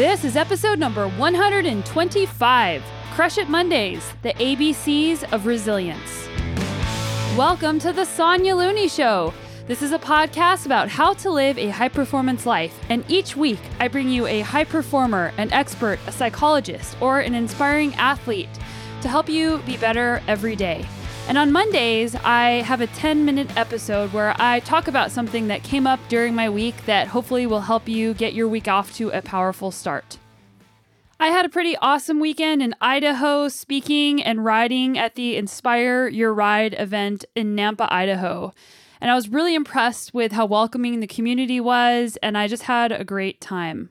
This is episode number 125 Crush It Mondays, the ABCs of Resilience. Welcome to the Sonya Looney Show. This is a podcast about how to live a high performance life, and each week I bring you a high performer, an expert, a psychologist, or an inspiring athlete to help you be better every day. And on Mondays, I have a 10 minute episode where I talk about something that came up during my week that hopefully will help you get your week off to a powerful start. I had a pretty awesome weekend in Idaho speaking and riding at the Inspire Your Ride event in Nampa, Idaho. And I was really impressed with how welcoming the community was, and I just had a great time.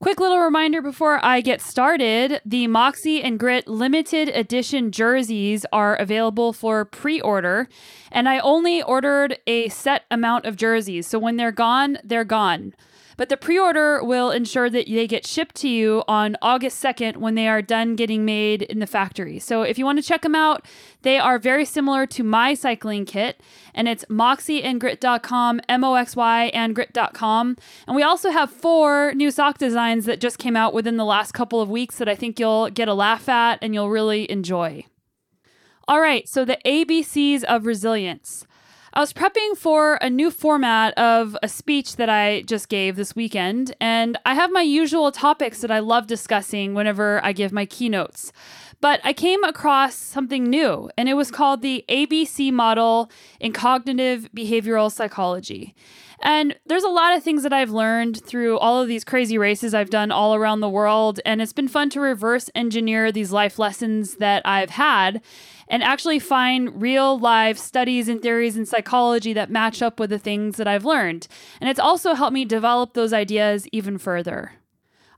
Quick little reminder before I get started the Moxie and Grit limited edition jerseys are available for pre order, and I only ordered a set amount of jerseys. So when they're gone, they're gone. But the pre order will ensure that they get shipped to you on August 2nd when they are done getting made in the factory. So if you want to check them out, they are very similar to my cycling kit, and it's moxieandgrit.com, M O X Y and grit.com. And we also have four new sock designs that just came out within the last couple of weeks that I think you'll get a laugh at and you'll really enjoy. All right, so the ABCs of resilience. I was prepping for a new format of a speech that I just gave this weekend, and I have my usual topics that I love discussing whenever I give my keynotes. But I came across something new, and it was called the ABC model in cognitive behavioral psychology. And there's a lot of things that I've learned through all of these crazy races I've done all around the world. And it's been fun to reverse engineer these life lessons that I've had and actually find real life studies and theories in psychology that match up with the things that I've learned. And it's also helped me develop those ideas even further.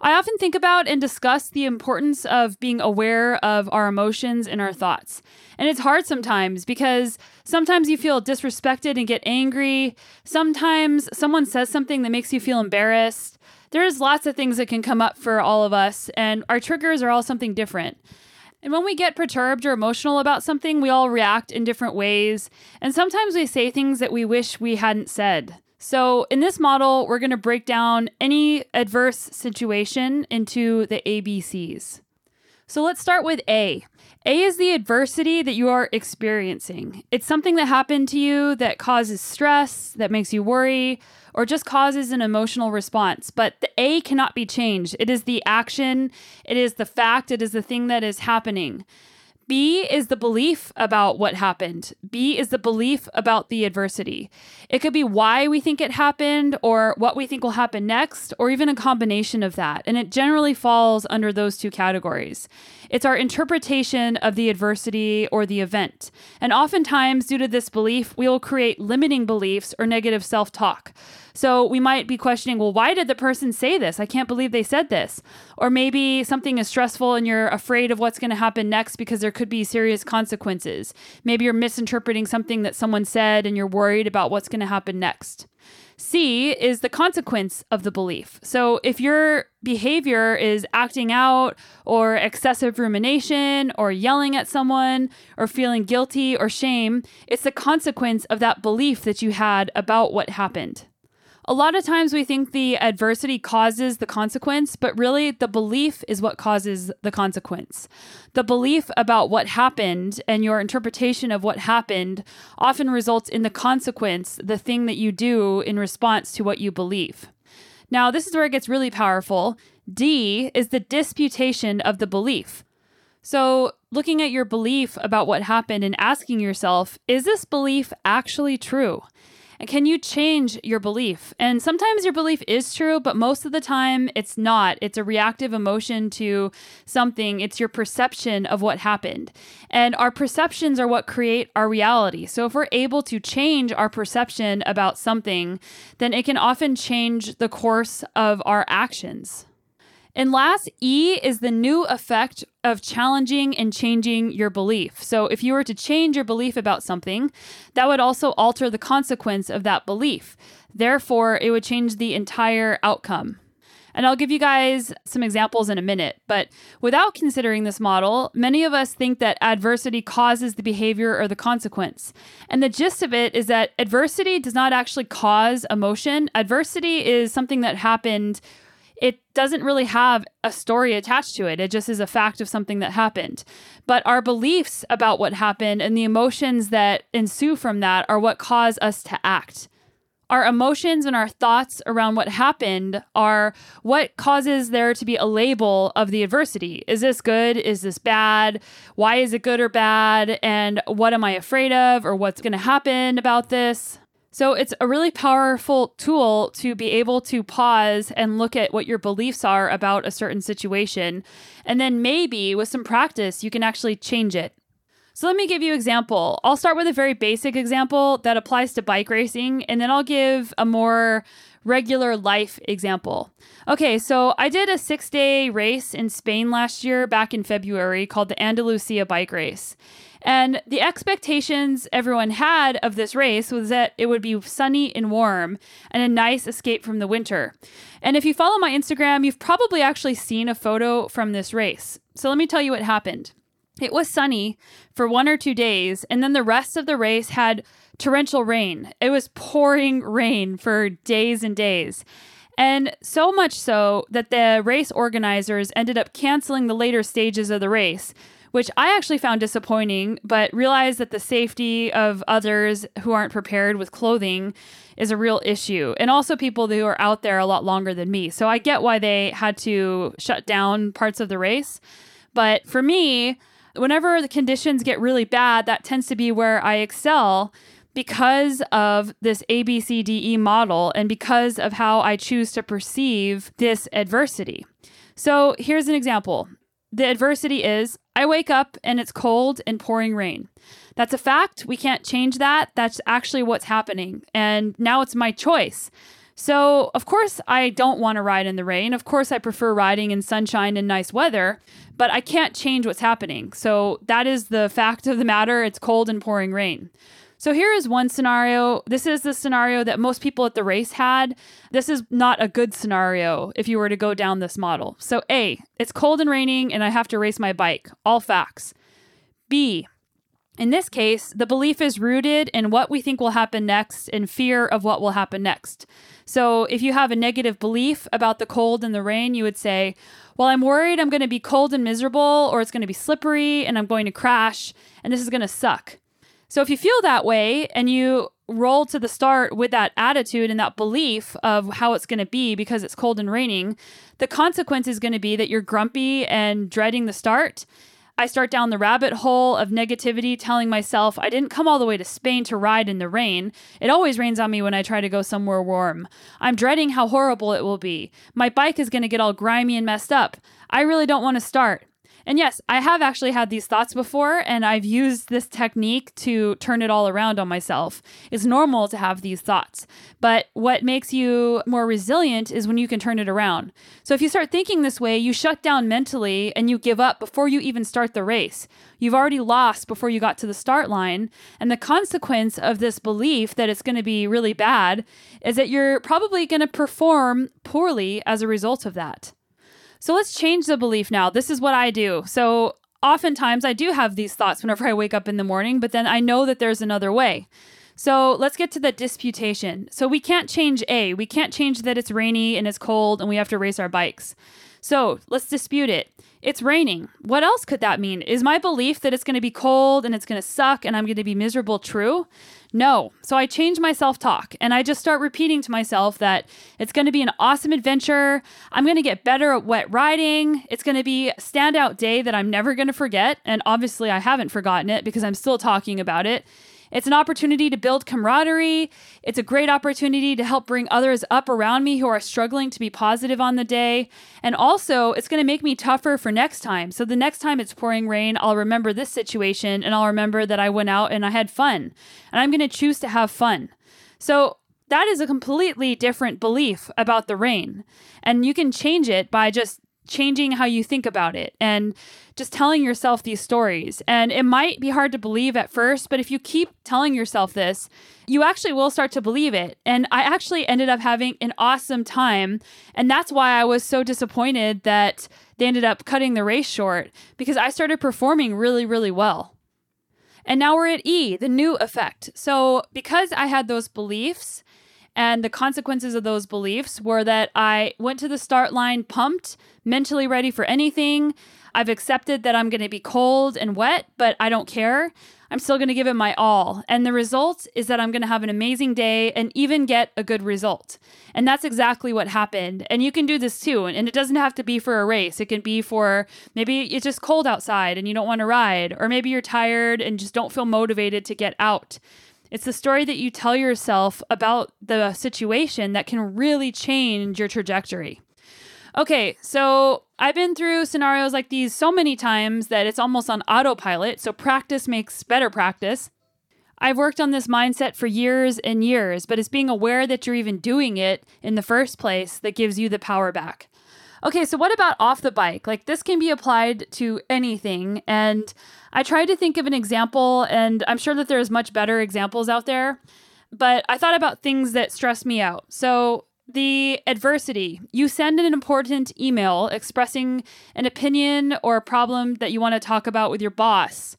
I often think about and discuss the importance of being aware of our emotions and our thoughts. And it's hard sometimes because sometimes you feel disrespected and get angry. Sometimes someone says something that makes you feel embarrassed. There's lots of things that can come up for all of us, and our triggers are all something different. And when we get perturbed or emotional about something, we all react in different ways. And sometimes we say things that we wish we hadn't said. So, in this model, we're going to break down any adverse situation into the ABCs. So, let's start with A. A is the adversity that you are experiencing. It's something that happened to you that causes stress, that makes you worry, or just causes an emotional response. But the A cannot be changed. It is the action, it is the fact, it is the thing that is happening. B is the belief about what happened. B is the belief about the adversity. It could be why we think it happened, or what we think will happen next, or even a combination of that. And it generally falls under those two categories. It's our interpretation of the adversity or the event. And oftentimes, due to this belief, we will create limiting beliefs or negative self talk. So we might be questioning, well, why did the person say this? I can't believe they said this. Or maybe something is stressful and you're afraid of what's going to happen next because there could be serious consequences. Maybe you're misinterpreting something that someone said and you're worried about what's going to happen next. C is the consequence of the belief. So if your behavior is acting out or excessive rumination or yelling at someone or feeling guilty or shame, it's the consequence of that belief that you had about what happened. A lot of times we think the adversity causes the consequence, but really the belief is what causes the consequence. The belief about what happened and your interpretation of what happened often results in the consequence, the thing that you do in response to what you believe. Now, this is where it gets really powerful. D is the disputation of the belief. So, looking at your belief about what happened and asking yourself, is this belief actually true? Can you change your belief? And sometimes your belief is true, but most of the time it's not. It's a reactive emotion to something, it's your perception of what happened. And our perceptions are what create our reality. So if we're able to change our perception about something, then it can often change the course of our actions. And last, E is the new effect of challenging and changing your belief. So, if you were to change your belief about something, that would also alter the consequence of that belief. Therefore, it would change the entire outcome. And I'll give you guys some examples in a minute. But without considering this model, many of us think that adversity causes the behavior or the consequence. And the gist of it is that adversity does not actually cause emotion, adversity is something that happened it doesn't really have a story attached to it. It just is a fact of something that happened. But our beliefs about what happened and the emotions that ensue from that are what cause us to act. Our emotions and our thoughts around what happened are what causes there to be a label of the adversity. Is this good? Is this bad? Why is it good or bad? And what am I afraid of or what's going to happen about this? So it's a really powerful tool to be able to pause and look at what your beliefs are about a certain situation. And then maybe with some practice, you can actually change it. So let me give you an example. I'll start with a very basic example that applies to bike racing, and then I'll give a more regular life example. Okay, so I did a six day race in Spain last year back in February called the Andalucía Bike Race. And the expectations everyone had of this race was that it would be sunny and warm and a nice escape from the winter. And if you follow my Instagram, you've probably actually seen a photo from this race. So let me tell you what happened. It was sunny for one or two days, and then the rest of the race had torrential rain. It was pouring rain for days and days. And so much so that the race organizers ended up canceling the later stages of the race which I actually found disappointing, but realized that the safety of others who aren't prepared with clothing is a real issue. And also people who are out there a lot longer than me. So I get why they had to shut down parts of the race. But for me, whenever the conditions get really bad, that tends to be where I excel because of this ABCDE model and because of how I choose to perceive this adversity. So here's an example. The adversity is I wake up and it's cold and pouring rain. That's a fact. We can't change that. That's actually what's happening. And now it's my choice. So, of course, I don't want to ride in the rain. Of course, I prefer riding in sunshine and nice weather, but I can't change what's happening. So, that is the fact of the matter. It's cold and pouring rain. So here is one scenario. This is the scenario that most people at the race had. This is not a good scenario if you were to go down this model. So, A, it's cold and raining and I have to race my bike. All facts. B, in this case, the belief is rooted in what we think will happen next and fear of what will happen next. So, if you have a negative belief about the cold and the rain, you would say, Well, I'm worried I'm going to be cold and miserable, or it's going to be slippery and I'm going to crash, and this is going to suck. So if you feel that way and you roll to the start with that attitude and that belief of how it's going to be because it's cold and raining, the consequence is going to be that you're grumpy and dreading the start. I start down the rabbit hole of negativity, telling myself I didn't come all the way to Spain to ride in the rain. It always rains on me when I try to go somewhere warm. I'm dreading how horrible it will be. My bike is going to get all grimy and messed up. I really don't want to start. And yes, I have actually had these thoughts before, and I've used this technique to turn it all around on myself. It's normal to have these thoughts, but what makes you more resilient is when you can turn it around. So if you start thinking this way, you shut down mentally and you give up before you even start the race. You've already lost before you got to the start line. And the consequence of this belief that it's going to be really bad is that you're probably going to perform poorly as a result of that. So let's change the belief now. This is what I do. So oftentimes I do have these thoughts whenever I wake up in the morning, but then I know that there's another way. So let's get to the disputation. So we can't change A. We can't change that it's rainy and it's cold and we have to race our bikes. So let's dispute it. It's raining. What else could that mean? Is my belief that it's going to be cold and it's going to suck and I'm going to be miserable true? No. So I change my self talk and I just start repeating to myself that it's going to be an awesome adventure. I'm going to get better at wet riding. It's going to be a standout day that I'm never going to forget. And obviously, I haven't forgotten it because I'm still talking about it. It's an opportunity to build camaraderie. It's a great opportunity to help bring others up around me who are struggling to be positive on the day. And also, it's going to make me tougher for next time. So the next time it's pouring rain, I'll remember this situation and I'll remember that I went out and I had fun. And I'm going to choose to have fun. So that is a completely different belief about the rain. And you can change it by just changing how you think about it and just telling yourself these stories. And it might be hard to believe at first, but if you keep telling yourself this, you actually will start to believe it. And I actually ended up having an awesome time. And that's why I was so disappointed that they ended up cutting the race short because I started performing really, really well. And now we're at E, the new effect. So, because I had those beliefs And the consequences of those beliefs were that I went to the start line pumped, mentally ready for anything. I've accepted that I'm going to be cold and wet, but I don't care. I'm still going to give it my all. And the result is that I'm going to have an amazing day and even get a good result. And that's exactly what happened. And you can do this too. And it doesn't have to be for a race, it can be for maybe it's just cold outside and you don't want to ride, or maybe you're tired and just don't feel motivated to get out. It's the story that you tell yourself about the situation that can really change your trajectory. Okay, so I've been through scenarios like these so many times that it's almost on autopilot. So practice makes better practice. I've worked on this mindset for years and years, but it's being aware that you're even doing it in the first place that gives you the power back. Okay, so what about off the bike? Like this can be applied to anything. And I tried to think of an example, and I'm sure that there's much better examples out there. But I thought about things that stress me out. So the adversity. You send an important email expressing an opinion or a problem that you want to talk about with your boss,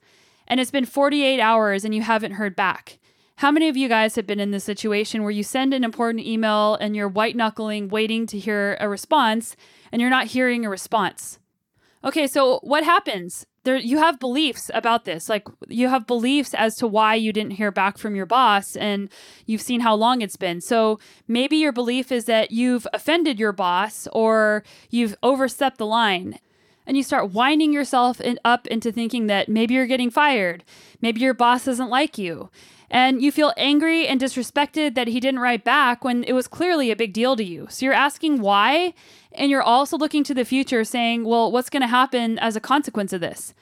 and it's been 48 hours and you haven't heard back. How many of you guys have been in this situation where you send an important email and you're white knuckling, waiting to hear a response, and you're not hearing a response? Okay, so what happens? there you have beliefs about this like you have beliefs as to why you didn't hear back from your boss and you've seen how long it's been so maybe your belief is that you've offended your boss or you've overstepped the line and you start winding yourself in, up into thinking that maybe you're getting fired maybe your boss doesn't like you and you feel angry and disrespected that he didn't write back when it was clearly a big deal to you. So you're asking why, and you're also looking to the future saying, well, what's going to happen as a consequence of this?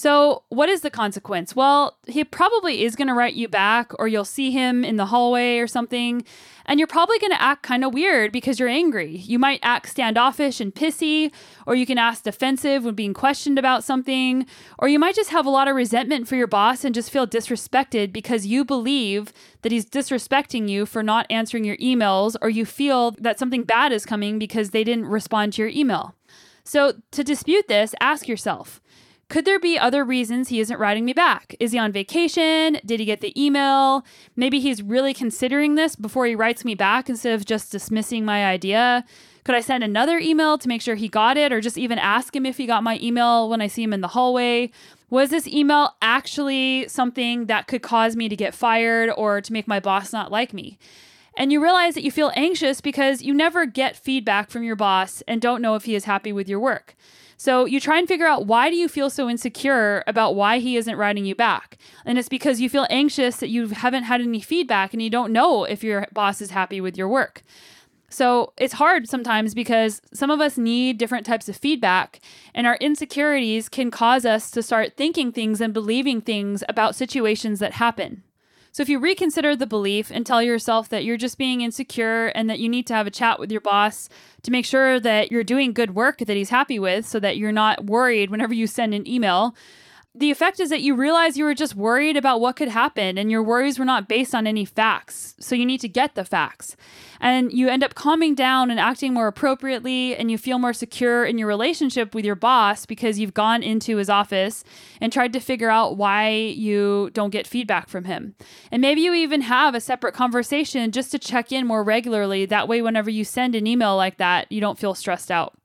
So, what is the consequence? Well, he probably is going to write you back, or you'll see him in the hallway or something, and you're probably going to act kind of weird because you're angry. You might act standoffish and pissy, or you can act defensive when being questioned about something, or you might just have a lot of resentment for your boss and just feel disrespected because you believe that he's disrespecting you for not answering your emails, or you feel that something bad is coming because they didn't respond to your email. So, to dispute this, ask yourself, could there be other reasons he isn't writing me back? Is he on vacation? Did he get the email? Maybe he's really considering this before he writes me back instead of just dismissing my idea. Could I send another email to make sure he got it or just even ask him if he got my email when I see him in the hallway? Was this email actually something that could cause me to get fired or to make my boss not like me? And you realize that you feel anxious because you never get feedback from your boss and don't know if he is happy with your work. So you try and figure out why do you feel so insecure about why he isn't writing you back? And it's because you feel anxious that you haven't had any feedback and you don't know if your boss is happy with your work. So it's hard sometimes because some of us need different types of feedback, and our insecurities can cause us to start thinking things and believing things about situations that happen. So if you reconsider the belief and tell yourself that you're just being insecure and that you need to have a chat with your boss to make sure that you're doing good work that he's happy with so that you're not worried whenever you send an email, the effect is that you realize you were just worried about what could happen and your worries were not based on any facts. So you need to get the facts. And you end up calming down and acting more appropriately and you feel more secure in your relationship with your boss because you've gone into his office and tried to figure out why you don't get feedback from him. And maybe you even have a separate conversation just to check in more regularly. That way, whenever you send an email like that, you don't feel stressed out.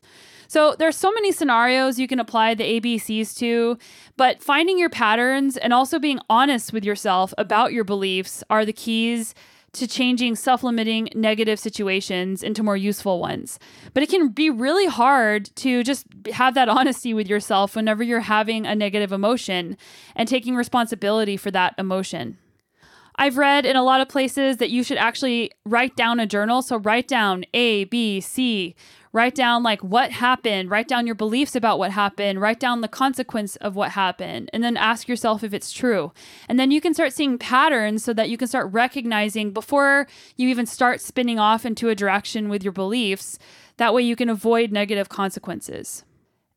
So there's so many scenarios you can apply the ABCs to, but finding your patterns and also being honest with yourself about your beliefs are the keys to changing self limiting negative situations into more useful ones. But it can be really hard to just have that honesty with yourself whenever you're having a negative emotion and taking responsibility for that emotion. I've read in a lot of places that you should actually write down a journal. So write down A, B, C, write down like what happened, write down your beliefs about what happened, write down the consequence of what happened, and then ask yourself if it's true. And then you can start seeing patterns so that you can start recognizing before you even start spinning off into a direction with your beliefs. That way you can avoid negative consequences.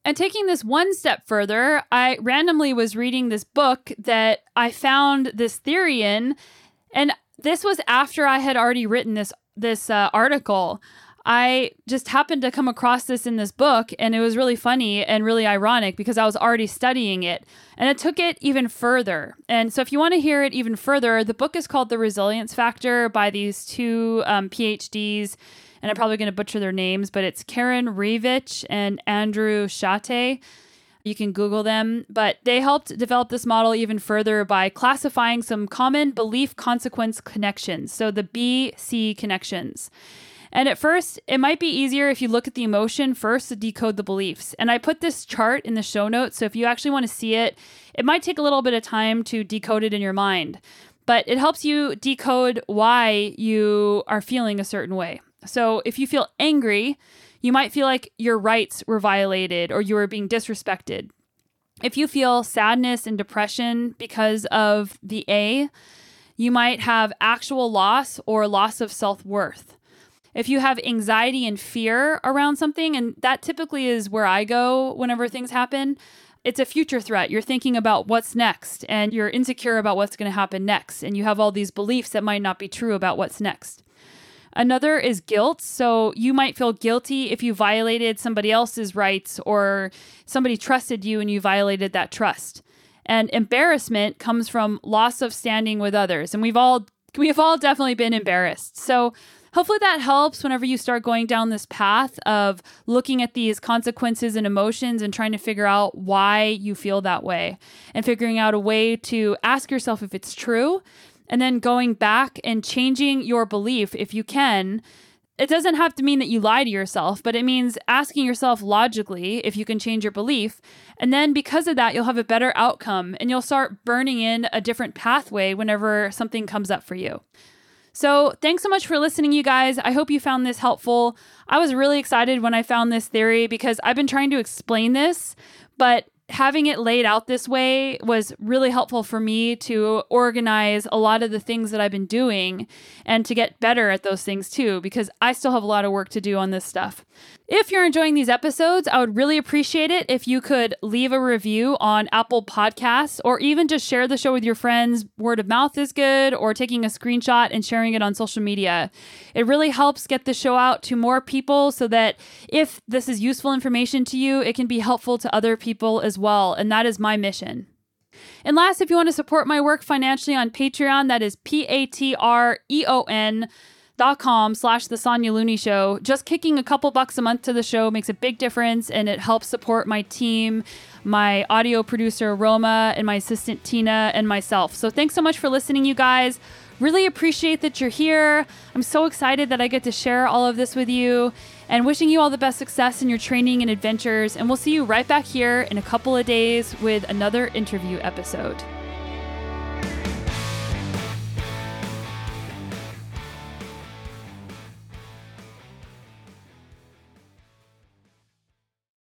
And taking this one step further, I randomly was reading this book that I found this theory in, and this was after I had already written this this uh, article. I just happened to come across this in this book, and it was really funny and really ironic because I was already studying it. And it took it even further. And so, if you want to hear it even further, the book is called The Resilience Factor by these two um, PhDs. And I'm probably going to butcher their names, but it's Karen Reivich and Andrew Shatté. You can Google them, but they helped develop this model even further by classifying some common belief consequence connections. So the BC connections. And at first, it might be easier if you look at the emotion first to decode the beliefs. And I put this chart in the show notes. So if you actually want to see it, it might take a little bit of time to decode it in your mind, but it helps you decode why you are feeling a certain way. So if you feel angry, you might feel like your rights were violated or you were being disrespected. If you feel sadness and depression because of the A, you might have actual loss or loss of self worth if you have anxiety and fear around something, and that typically is where I go whenever things happen, it's a future threat. You're thinking about what's next and you're insecure about what's going to happen next. And you have all these beliefs that might not be true about what's next. Another is guilt. So you might feel guilty if you violated somebody else's rights or somebody trusted you and you violated that trust. And embarrassment comes from loss of standing with others. And we've all we've all definitely been embarrassed. So hopefully that helps whenever you start going down this path of looking at these consequences and emotions and trying to figure out why you feel that way and figuring out a way to ask yourself if it's true and then going back and changing your belief if you can it doesn't have to mean that you lie to yourself, but it means asking yourself logically if you can change your belief. And then because of that, you'll have a better outcome and you'll start burning in a different pathway whenever something comes up for you. So, thanks so much for listening, you guys. I hope you found this helpful. I was really excited when I found this theory because I've been trying to explain this, but having it laid out this way was really helpful for me to organize a lot of the things that I've been doing and to get better at those things too, because I still have a lot of work to do on this stuff. If you're enjoying these episodes, I would really appreciate it if you could leave a review on Apple Podcasts or even just share the show with your friends. Word of mouth is good, or taking a screenshot and sharing it on social media. It really helps get the show out to more people so that if this is useful information to you, it can be helpful to other people as well. And that is my mission. And last, if you want to support my work financially on Patreon, that is P A T R E O N dot com slash the Sonya Looney Show. Just kicking a couple bucks a month to the show makes a big difference and it helps support my team, my audio producer Roma, and my assistant Tina and myself. So thanks so much for listening, you guys. Really appreciate that you're here. I'm so excited that I get to share all of this with you and wishing you all the best success in your training and adventures. And we'll see you right back here in a couple of days with another interview episode.